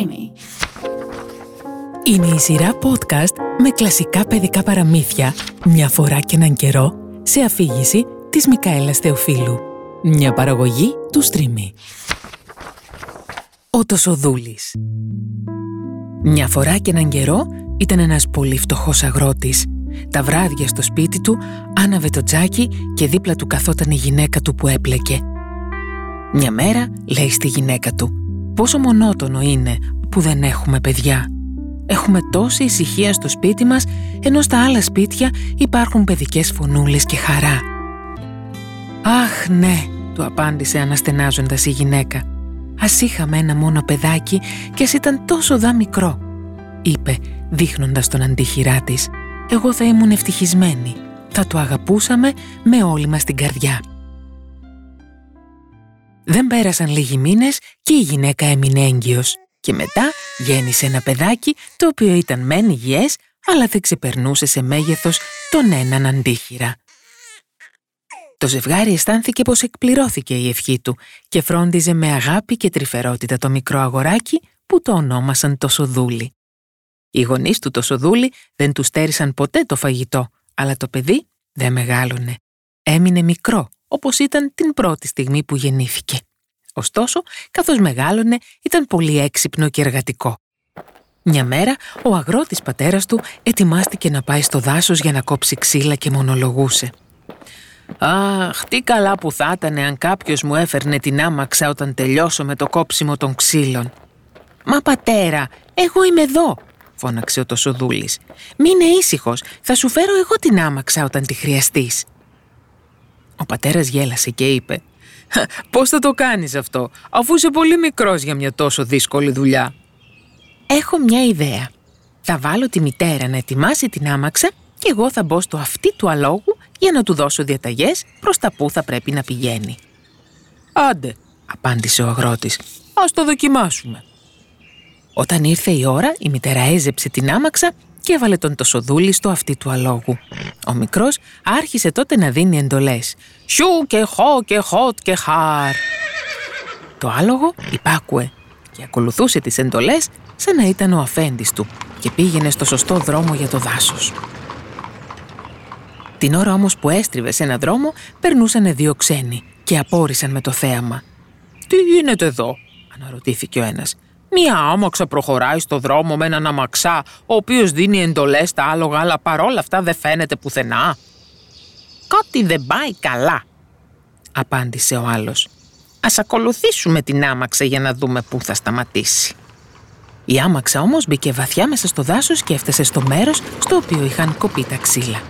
Streamy. Είναι η σειρά podcast με κλασικά παιδικά παραμύθια μια φορά και έναν καιρό σε αφήγηση της Μικαέλας Θεοφίλου. Μια παραγωγή του Streamy. Ο Τοσοδούλης Μια φορά και έναν καιρό ήταν ένας πολύ φτωχός αγρότης. Τα βράδια στο σπίτι του άναβε το τζάκι και δίπλα του καθόταν η γυναίκα του που έπλεκε. Μια μέρα λέει στη γυναίκα του «Πόσο μονότονο είναι που δεν έχουμε παιδιά. Έχουμε τόση ησυχία στο σπίτι μας, ενώ στα άλλα σπίτια υπάρχουν παιδικές φωνούλες και χαρά». «Αχ, ναι», του απάντησε αναστενάζοντας η γυναίκα. «Ας είχαμε ένα μόνο παιδάκι και ας ήταν τόσο δά μικρό», είπε δείχνοντας τον αντίχειρά της. «Εγώ θα ήμουν ευτυχισμένη. Θα το αγαπούσαμε με όλη μας την καρδιά». Δεν πέρασαν λίγοι μήνες και η γυναίκα έμεινε έγκυος και μετά γέννησε ένα παιδάκι το οποίο ήταν μεν υγιές αλλά δεν ξεπερνούσε σε μέγεθος τον έναν αντίχειρα. Το ζευγάρι αισθάνθηκε πως εκπληρώθηκε η ευχή του και φρόντιζε με αγάπη και τρυφερότητα το μικρό αγοράκι που το ονόμασαν το Σοδούλη. Οι γονείς του το Σοδούλη δεν τους στέρισαν ποτέ το φαγητό, αλλά το παιδί δεν μεγάλωνε. Έμεινε μικρό όπως ήταν την πρώτη στιγμή που γεννήθηκε. Ωστόσο, καθώς μεγάλωνε, ήταν πολύ έξυπνο και εργατικό. Μια μέρα, ο αγρότης πατέρας του ετοιμάστηκε να πάει στο δάσος για να κόψει ξύλα και μονολογούσε. «Αχ, τι καλά που θα ήταν αν κάποιος μου έφερνε την άμαξα όταν τελειώσω με το κόψιμο των ξύλων». «Μα πατέρα, εγώ είμαι εδώ», φώναξε ο Τοσοδούλης. «Μείνε ήσυχος, θα σου φέρω εγώ την άμαξα όταν τη χρειαστείς». Ο πατέρας γέλασε και είπε «Πώς θα το κάνεις αυτό, αφού είσαι πολύ μικρός για μια τόσο δύσκολη δουλειά». «Έχω μια ιδέα. Θα βάλω τη μητέρα να ετοιμάσει την άμαξα και εγώ θα μπω στο αυτί του αλόγου για να του δώσω διαταγές προς τα που θα πρέπει να πηγαίνει». «Άντε», απάντησε ο αγρότης, «ας το δοκιμάσουμε». Όταν ήρθε η ώρα, η μητέρα έζεψε την άμαξα και έβαλε τον τοσοδούλη στο αυτί του αλόγου. Ο μικρός άρχισε τότε να δίνει εντολές. «Σιου και χω και χωτ και χάρ». Το άλογο υπάκουε και ακολουθούσε τις εντολές σαν να ήταν ο αφέντης του και πήγαινε στο σωστό δρόμο για το δάσος. Την ώρα όμως που έστριβε σε ένα δρόμο, περνούσαν δύο ξένοι και απόρρισαν με το θέαμα. «Τι γίνεται εδώ» αναρωτήθηκε ο ένας. Μία άμαξα προχωράει στο δρόμο με έναν αμαξά, ο οποίος δίνει εντολές στα άλογα, αλλά παρόλα αυτά δεν φαίνεται πουθενά. «Κάτι δεν πάει καλά», απάντησε ο άλλος. «Ας ακολουθήσουμε την άμαξα για να δούμε πού θα σταματήσει». Η άμαξα όμως μπήκε βαθιά μέσα στο δάσος και έφτασε στο μέρος στο οποίο είχαν κοπεί τα ξύλα.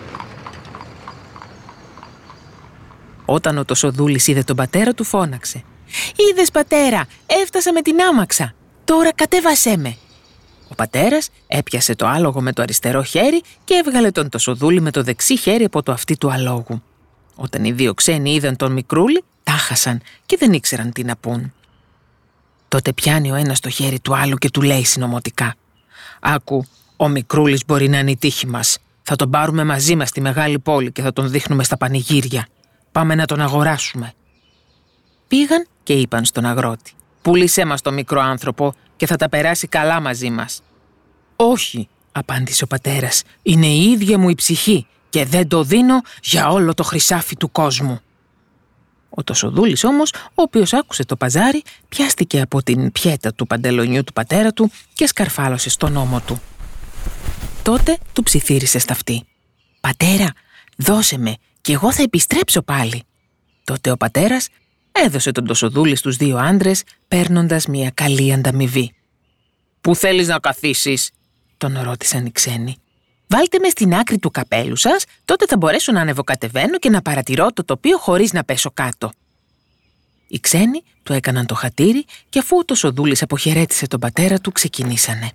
Όταν ο Τοσοδούλης είδε τον πατέρα του φώναξε «Είδες πατέρα, έφτασα με την άμαξα, τώρα κατέβασέ με». Ο πατέρας έπιασε το άλογο με το αριστερό χέρι και έβγαλε τον Τοσοδούλη με το δεξί χέρι από το αυτί του αλόγου. Όταν οι δύο ξένοι είδαν τον μικρούλι, τάχασαν και δεν ήξεραν τι να πούν. Τότε πιάνει ο ένας το χέρι του άλλου και του λέει συνωμοτικά «Άκου, ο μικρούλης μπορεί να είναι η τύχη μας. Θα τον πάρουμε μαζί μας στη μεγάλη πόλη και θα τον δείχνουμε στα πανηγύρια. Πάμε να τον αγοράσουμε». Πήγαν και είπαν στον αγρότη «Πούλησέ μας το μικρό άνθρωπο και θα τα περάσει καλά μαζί μας». «Όχι», απάντησε ο πατέρας, «είναι η ίδια μου η ψυχή και δεν το δίνω για όλο το χρυσάφι του κόσμου». Ο Τοσοδούλης όμως, ο οποίος άκουσε το παζάρι, πιάστηκε από την πιέτα του παντελονιού του πατέρα του και σκαρφάλωσε στον ώμο του. Τότε του ψιθύρισε στα αυτή. «Πατέρα, δώσε με και εγώ θα επιστρέψω πάλι». Τότε ο πατέρας έδωσε τον Τοσοδούλη στους δύο άντρες, παίρνοντας μια καλή ανταμοιβή. «Πού θέλεις να καθίσεις» τον ρώτησαν οι ξένοι. Βάλτε με στην άκρη του καπέλου σας, τότε θα μπορέσω να ανεβοκατεβαίνω και να παρατηρώ το τοπίο χωρίς να πέσω κάτω. Οι ξένοι του έκαναν το χατήρι και αφού ο Τοσοδούλης αποχαιρέτησε τον πατέρα του, ξεκινήσανε.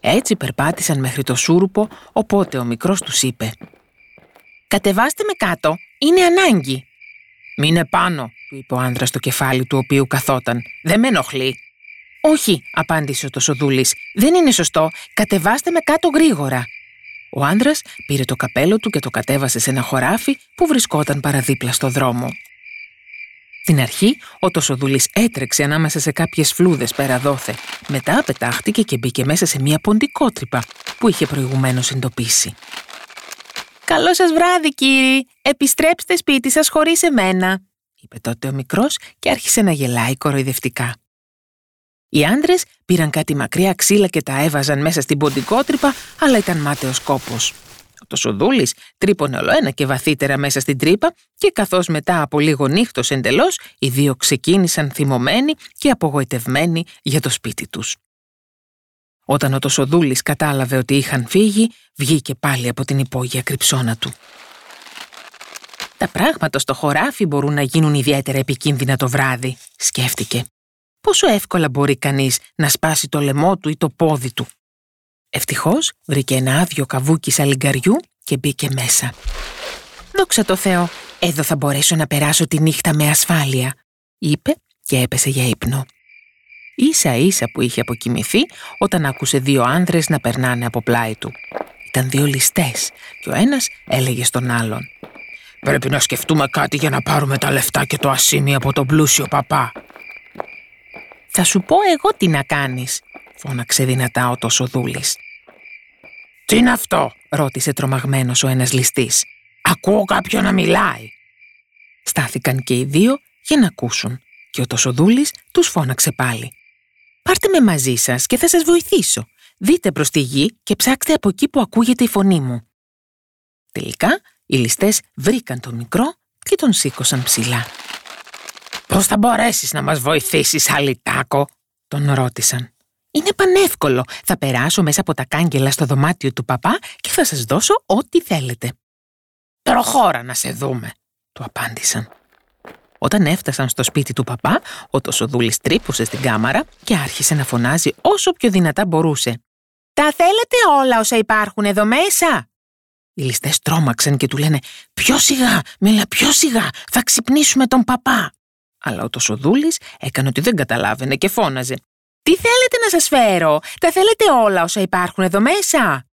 Έτσι περπάτησαν μέχρι το σούρουπο, οπότε ο μικρός τους είπε «Κατεβάστε με κάτω, είναι ανάγκη». «Μείνε πάνω», του είπε ο άντρα στο κεφάλι του οποίου καθόταν. «Δεν με ενοχλεί». Όχι, απάντησε ο Τοσοδούλης. Δεν είναι σωστό. Κατεβάστε με κάτω γρήγορα. Ο άντρα πήρε το καπέλο του και το κατέβασε σε ένα χωράφι που βρισκόταν παραδίπλα στο δρόμο. Στην αρχή, ο Τοσοδούλης έτρεξε ανάμεσα σε κάποιες φλούδες πέρα δόθε. Μετά πετάχτηκε και μπήκε μέσα σε μια ποντικότρυπα που είχε προηγουμένως εντοπίσει. «Καλό σας βράδυ, κύριοι! Επιστρέψτε σπίτι σας χωρίς εμένα!» είπε τότε ο μικρός και άρχισε να γελάει κοροϊδευτικά. Οι άντρες πήραν κάτι μακριά ξύλα και τα έβαζαν μέσα στην ποντικότρυπα, αλλά ήταν μάταιος κόπος. Ο Τοσοδούλης τρύπωνε όλο ένα και βαθύτερα μέσα στην τρύπα και καθώς μετά από λίγο νύχτος εντελώς, οι δύο ξεκίνησαν θυμωμένοι και απογοητευμένοι για το σπίτι τους. Όταν ο Τοσοδούλης κατάλαβε ότι είχαν φύγει, βγήκε πάλι από την υπόγεια κρυψώνα του. «Τα πράγματα στο χωράφι μπορούν να γίνουν ιδιαίτερα επικίνδυνα το βράδυ», σκέφτηκε. «Πόσο εύκολα μπορεί κανείς να σπάσει το λαιμό του ή το πόδι του». Ευτυχώς βρήκε ένα άδειο καβούκι σαλιγκαριού και μπήκε μέσα. «Δόξα τω Θεώ, εδώ θα μπορέσω να περάσω τη νύχτα με ασφάλεια», είπε και έπεσε για ύπνο. Ίσα ίσα που είχε αποκοιμηθεί όταν άκουσε δύο άνδρες να περνάνε από πλάι του. Ήταν δύο ληστές και ο ένας έλεγε στον άλλον «Πρέπει να σκεφτούμε κάτι για να πάρουμε τα λεφτά και το ασίμι από τον πλούσιο παπά». «Θα σου πω εγώ τι να κάνεις», φώναξε δυνατά ο Τοσοδούλης. «Τι είναι αυτό» ρώτησε τρομαγμένος ο ένας ληστής. «Ακούω κάποιον να μιλάει». Στάθηκαν και οι δύο για να ακούσουν και ο Τοσοδούλης τους φώναξε πάλι. «Πάρτε με μαζί σας και θα σας βοηθήσω. Δείτε προς τη γη και ψάξτε από εκεί που ακούγεται η φωνή μου». Τελικά, οι ληστές βρήκαν τον μικρό και τον σήκωσαν ψηλά. «Πώς θα μπορέσεις να μας βοηθήσεις, Αλιτάκο» τον ρώτησαν. Είναι πανεύκολο. Θα περάσω μέσα από τα κάγκελα στο δωμάτιο του παπά και θα σας δώσω ό,τι θέλετε. Προχώρα να σε δούμε, του απάντησαν. Όταν έφτασαν στο σπίτι του παπά, ο Τοσοδούλης τρύπωσε στην κάμαρα και άρχισε να φωνάζει όσο πιο δυνατά μπορούσε. «Τα θέλετε όλα όσα υπάρχουν εδώ μέσα» Οι ληστές τρόμαξαν και του λένε «Πιο σιγά, μίλα πιο σιγά, θα ξυπνήσουμε τον παπά». Αλλά ο Τοσοδούλης έκανε ότι δεν καταλάβαινε και φώναζε τι θέλετε να σας φέρω, τα θέλετε όλα όσα υπάρχουν εδώ μέσα;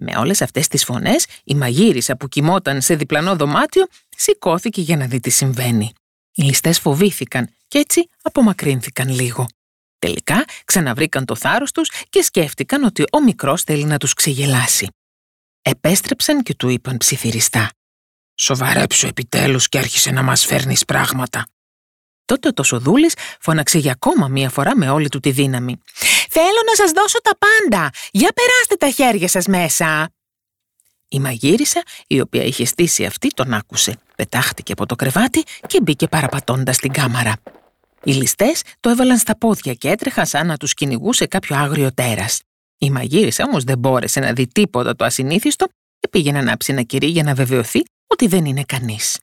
Με όλες αυτές τις φωνές, η μαγείρισα που κοιμόταν σε διπλανό δωμάτιο σηκώθηκε για να δει τι συμβαίνει. Οι ληστές φοβήθηκαν και έτσι απομακρύνθηκαν λίγο. Τελικά ξαναβρήκαν το θάρρος τους και σκέφτηκαν ότι ο μικρός θέλει να τους ξεγελάσει. Επέστρεψαν και του είπαν ψιθυριστά «Σοβαρέψου επιτέλους και άρχισε να μας φέρνεις πράγματα». Τότε ο Τοσοδούλης φώναξε για ακόμα μία φορά με όλη του τη δύναμη. «Θέλω να σας δώσω τα πάντα! Για περάστε τα χέρια σας μέσα!» Η μαγείρισα, η οποία είχε στήσει αυτή, τον άκουσε. Πετάχτηκε από το κρεβάτι και μπήκε παραπατώντας στην κάμαρα. Οι ληστές το έβαλαν στα πόδια και έτρεχαν σαν να τους κυνηγούσε κάποιο άγριο τέρας. Η μαγείρισα όμως δεν μπόρεσε να δει τίποτα το ασυνήθιστο και πήγε να ανάψει ένα κυρί για να βεβαιωθεί ότι δεν είναι κανείς.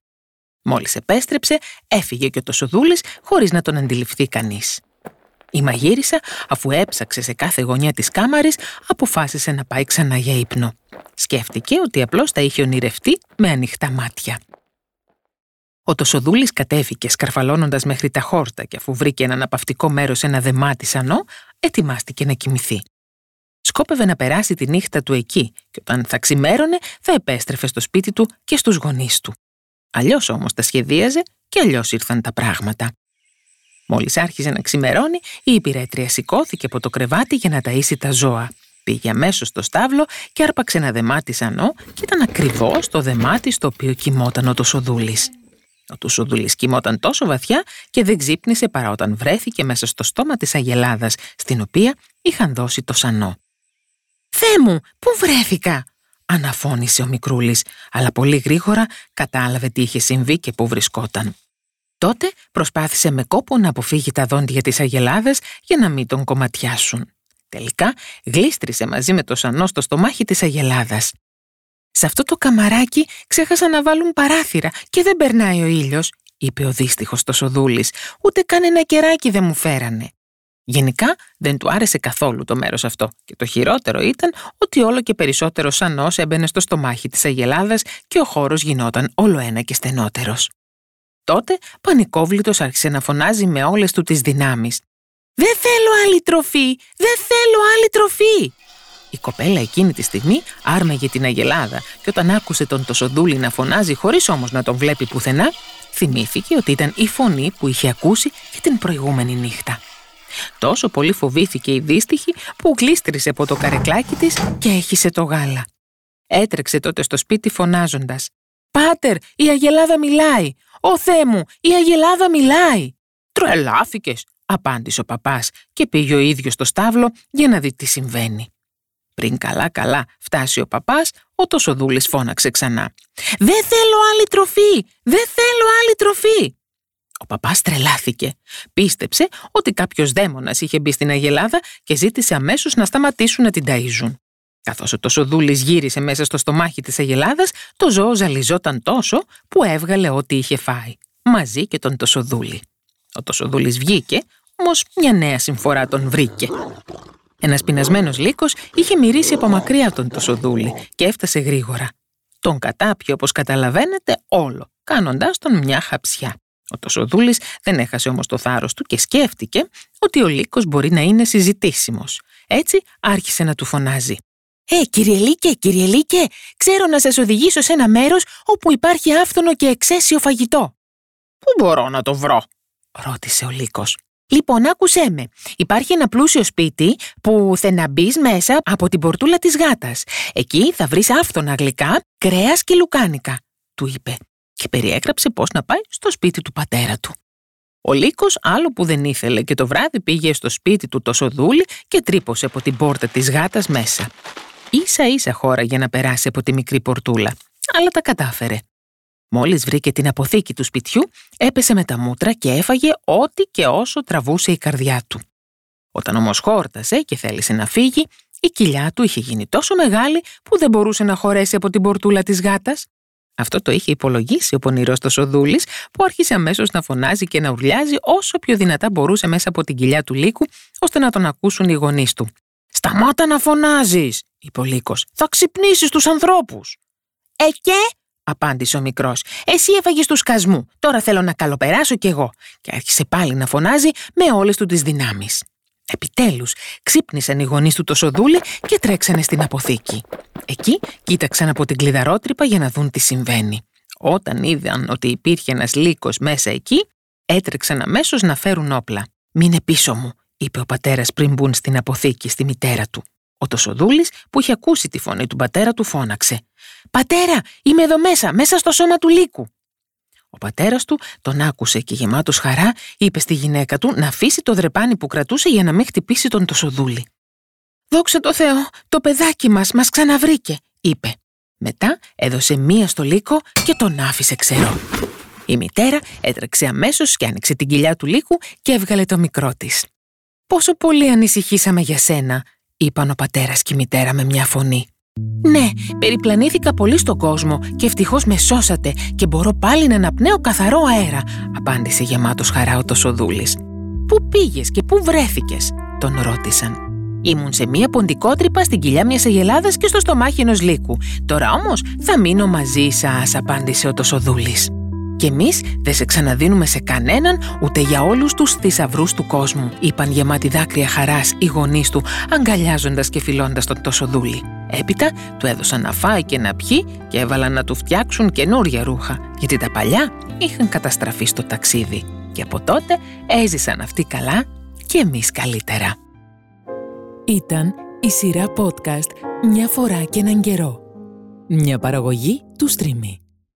Μόλις επέστρεψε, έφυγε και ο Τοσοδούλης χωρίς να τον αντιληφθεί κανείς. Η μαγείρισα, αφού έψαξε σε κάθε γωνιά της κάμαρης, αποφάσισε να πάει ξανά για ύπνο. Σκέφτηκε ότι απλώς τα είχε ονειρευτεί με ανοιχτά μάτια. Ο Τοσοδούλης κατέβηκε σκαρφαλώνοντας μέχρι τα χόρτα και αφού βρήκε ένα αναπαυτικό μέρος ένα δεμάτι σανό, ετοιμάστηκε να κοιμηθεί. Σκόπευε να περάσει τη νύχτα του εκεί και όταν θα ξημέρωνε θα επέστρεφε στο σπίτι του και στους γονείς του. Αλλιώς όμως τα σχεδίαζε και αλλιώς ήρθαν τα πράγματα. Μόλις άρχιζε να ξημερώνει, η υπηρέτρια σηκώθηκε από το κρεβάτι για να ταΐσει τα ζώα. Πήγε αμέσως στο στάβλο και άρπαξε ένα δεμάτι σανό και ήταν ακριβώς το δεμάτι στο οποίο κοιμόταν ο Τουσοδούλης. Ο Τουσοδούλης κοιμόταν τόσο βαθιά και δεν ξύπνησε παρά όταν βρέθηκε μέσα στο στόμα της Αγελάδας, στην οποία είχαν δώσει το σανό. Θεέ μου, πού βρέθηκα, αναφώνησε ο Μικρούλης, αλλά πολύ γρήγορα κατάλαβε τι είχε συμβεί και πού βρισκόταν. Τότε προσπάθησε με κόπο να αποφύγει τα δόντια της αγελάδας για να μην τον κομματιάσουν. Τελικά γλίστρισε μαζί με το σανό στο στομάχι της αγελάδας. «Σε αυτό το καμαράκι ξέχασαν να βάλουν παράθυρα και δεν περνάει ο ήλιος», είπε ο δύστιχος το Σοδούλης, «ούτε καν ένα κεράκι δεν μου φέρανε». Γενικά δεν του άρεσε καθόλου το μέρος αυτό και το χειρότερο ήταν ότι όλο και περισσότερο σανός έμπαινε στο στομάχι της Αγελάδας και ο χώρος γινόταν όλο ένα και στενότερος. Τότε πανικόβλητος άρχισε να φωνάζει με όλες του τις δυνάμεις. «Δεν θέλω άλλη τροφή! Δεν θέλω άλλη τροφή!» Η κοπέλα εκείνη τη στιγμή άρμεγε την Αγελάδα και όταν άκουσε τον Τοσοδούλη να φωνάζει χωρίς όμως να τον βλέπει πουθενά, θυμήθηκε ότι ήταν η φωνή που είχε ακούσει και την προηγούμενη νύχτα. Τόσο πολύ φοβήθηκε η δύστιχη που γλίστρισε από το καρεκλάκι της και έχισε το γάλα. Έτρεξε τότε στο σπίτι φωνάζοντας «Πάτερ, η Αγελάδα μιλάει! Ω Θεέ μου, η Αγελάδα μιλάει!» «Τρελάθηκες», απάντησε ο παπάς και πήγε ο ίδιος στο στάβλο για να δει τι συμβαίνει. Πριν καλά-καλά φτάσει ο παπάς, ο Τοσοδούλης φώναξε ξανά. «Δεν θέλω άλλη τροφή! Δεν θέλω άλλη τροφή!» Ο παπάς τρελάθηκε. Πίστεψε ότι κάποιος δαίμονας είχε μπει στην Αγελάδα και ζήτησε αμέσως να σταματήσουν να την ταΐζουν. Καθώς ο Τοσοδούλης γύρισε μέσα στο στομάχι της Αγελάδας, το ζώο ζαλιζόταν τόσο που έβγαλε ό,τι είχε φάει, μαζί και τον Τοσοδούλη. Ο Τοσοδούλης βγήκε, όμως μια νέα συμφορά τον βρήκε. Ένας πεινασμένος λύκος είχε μυρίσει από μακριά τον Τοσοδούλη και έφτασε γρήγορα. Τον κατάπιε, όπως καταλαβαίνετε, όλο, κάνοντά τον μια χαψιά. Ο Τοσοδούλης δεν έχασε όμως το θάρρος του και σκέφτηκε ότι ο λύκος μπορεί να είναι συζητήσιμος. Έτσι άρχισε να του φωνάζει. «Ε, κύριε Λύκε, κύριε Λύκε, ξέρω να σας οδηγήσω σε ένα μέρος όπου υπάρχει άφθονο και εξαίσιο φαγητό». «Πού μπορώ να το βρω» ρώτησε ο Λύκος. Λοιπόν, άκουσέ με. Υπάρχει ένα πλούσιο σπίτι που θα να μπει μέσα από την πορτούλα της γάτας. Εκεί θα βρεις άφθονα γλυκά, κρέας και λουκάνικα, του είπε και περιέγραψε πώς να πάει στο σπίτι του πατέρα του. Ο Λύκος άλλο που δεν ήθελε και το βράδυ πήγε στο σπίτι του το σοδούλι και τρύπωσε από την πόρτα της γάτας μέσα. Ίσα ίσα χώρα για να περάσει από τη μικρή πορτούλα, αλλά τα κατάφερε. Μόλις βρήκε την αποθήκη του σπιτιού, έπεσε με τα μούτρα και έφαγε ό,τι και όσο τραβούσε η καρδιά του. Όταν όμως χόρτασε και θέλησε να φύγει, η κοιλιά του είχε γίνει τόσο μεγάλη που δεν μπορούσε να χωρέσει από την πορτούλα της γάτας. Αυτό το είχε υπολογίσει ο πονηρός το Σοδούλης, που άρχισε αμέσως να φωνάζει και να ουρλιάζει όσο πιο δυνατά μπορούσε μέσα από την κοιλιά του λύκου, ώστε να τον ακούσουν οι γονείς του. «Σταμάτα να φωνάζεις», είπε ο λύκος. «Θα ξυπνήσεις τους ανθρώπους». «Ε και» απάντησε ο μικρός. Εσύ έφαγες του σκασμού. Τώρα θέλω να καλοπεράσω κι εγώ. Και άρχισε πάλι να φωνάζει με όλες του τις δυνάμεις. Επιτέλους, ξύπνησαν οι γονείς του το σοδούλι και τρέξανε στην αποθήκη. Εκεί κοίταξαν από την κλειδαρότρυπα για να δουν τι συμβαίνει. Όταν είδαν ότι υπήρχε ένας λύκος μέσα εκεί, έτρεξαν αμέσως να φέρουν όπλα. Μείνε πίσω μου, είπε ο πατέρας πριν μπουν στην αποθήκη στη μητέρα του. Ο Τοσοδούλης που είχε ακούσει τη φωνή του πατέρα του φώναξε «Πατέρα, είμαι εδώ μέσα, μέσα στο σώμα του λύκου». Ο πατέρας του τον άκουσε και γεμάτος χαρά είπε στη γυναίκα του να αφήσει το δρεπάνι που κρατούσε για να μην χτυπήσει τον Τοσοδούλη. «Δόξα τω Θεώ, το παιδάκι μας μας ξαναβρήκε», είπε. Μετά έδωσε μία στο λύκο και τον άφησε ξερό. Η μητέρα έτρεξε αμέσως και άνοιξε την κοιλιά του λύκου και έβγαλε το μικρό της. «Πόσο πολύ ανησυχήσαμε για σένα», είπαν ο πατέρας και η μητέρα με μια φωνή. «Ναι, περιπλανήθηκα πολύ στον κόσμο και ευτυχώς με σώσατε και μπορώ πάλι να αναπνέω καθαρό αέρα», απάντησε γεμάτος χαρά ο Τοσοδούλης. «Πού πήγες και πού βρέθηκες» τον ρώτησαν. Ήμουν σε μία ποντικότρυπα στην κοιλιά μιας αγελάδας και στο στομάχι ενός λύκου. Τώρα όμως θα μείνω μαζί σας, απάντησε ο Τοσοδούλης. «Και εμείς δεν σε ξαναδίνουμε σε κανέναν ούτε για όλους τους θησαυρούς του κόσμου», είπαν γεμάτη δάκρυα χαράς οι γονείς του, αγκαλιάζοντας και φιλώντας τον τόσο δούλη. Έπειτα του έδωσαν να φάει και να πιει και έβαλαν να του φτιάξουν καινούρια ρούχα, γιατί τα παλιά είχαν καταστραφεί στο ταξίδι. Και από τότε έζησαν αυτοί καλά και εμείς καλύτερα. Ήταν η σειρά podcast «Μια φορά και έναν καιρό». Μια παραγωγή του Streamy.